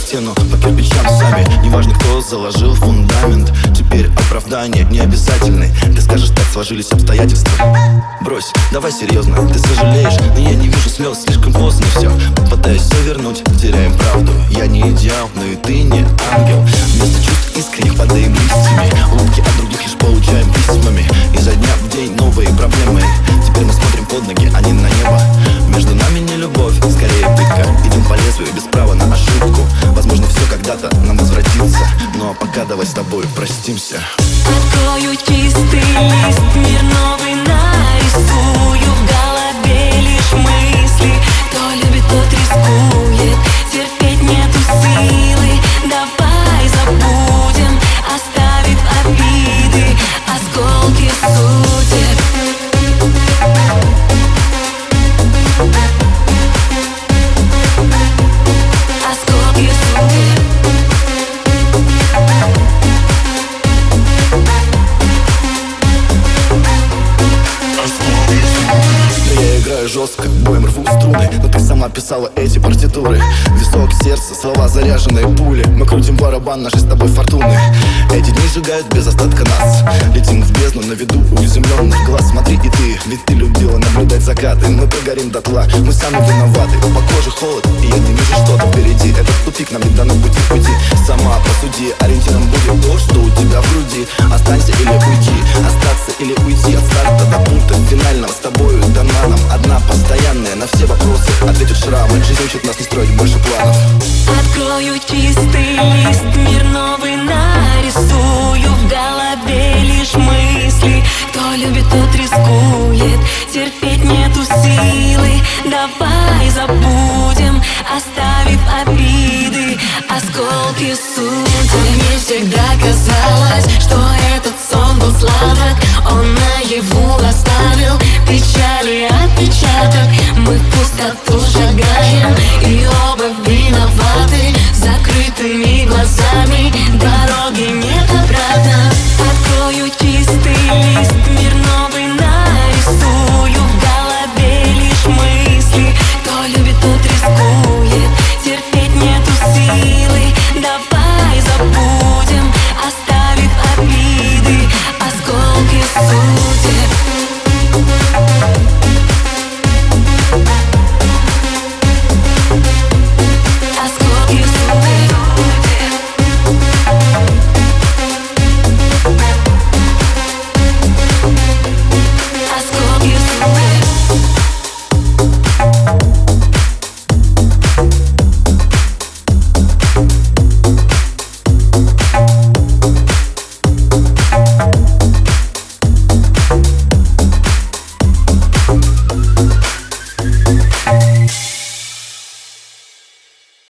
Стену. По кирпичам сами. Неважно, кто заложил фундамент. Теперь оправдание не обязательны Ты скажешь, так сложились обстоятельства. Брось, давай серьезно, ты сожалеешь Но я не вижу слез, слишком поздно все Пытаюсь все вернуть, теряем правду. Я не идеал, но и ты не ангел. Вместо чувств искренних падаем листьями Улыбки от других лишь получаем письмами. Изо дня в день новые проблемы. Теперь мы смотрим под ноги, а не на небо. Между нами не любовь, скорее пытка. Идем по лезвию без права на ошибку пока давай с тобой простимся. Открою чистый лист, мир новый нарисую. В голове лишь мысли, кто любит, тот рискует. Терпеть нету силы, давай забудем. Оставив обиды, осколки судеб жестко, боем рву струны Но ты сама писала эти партитуры. Висок, сердце, слова заряженные пули. Мы крутим барабан нашей с тобой фортуны. Эти дни сжигают без остатка нас. Летим в бездну на виду уязвленных глаз. Смотри и ты, ведь ты любила наблюдать закаты. Мы прогорим дотла, мы сами виноваты. По коже холод, и я не вижу что-то впереди. Этот тупик нам не дано пути пути. Сама посуди, ориентиром будет то, что у тебя в груди учит нас не строить больше планов. Открою чистый лист, мир новый нарисую. В голове лишь мысли, кто любит, тот рискует. Терпеть нету силы, давай забудем Оставив обиды, осколки судеб Мне всегда пустоту шагаем и оба виноваты. Закрытыми глазами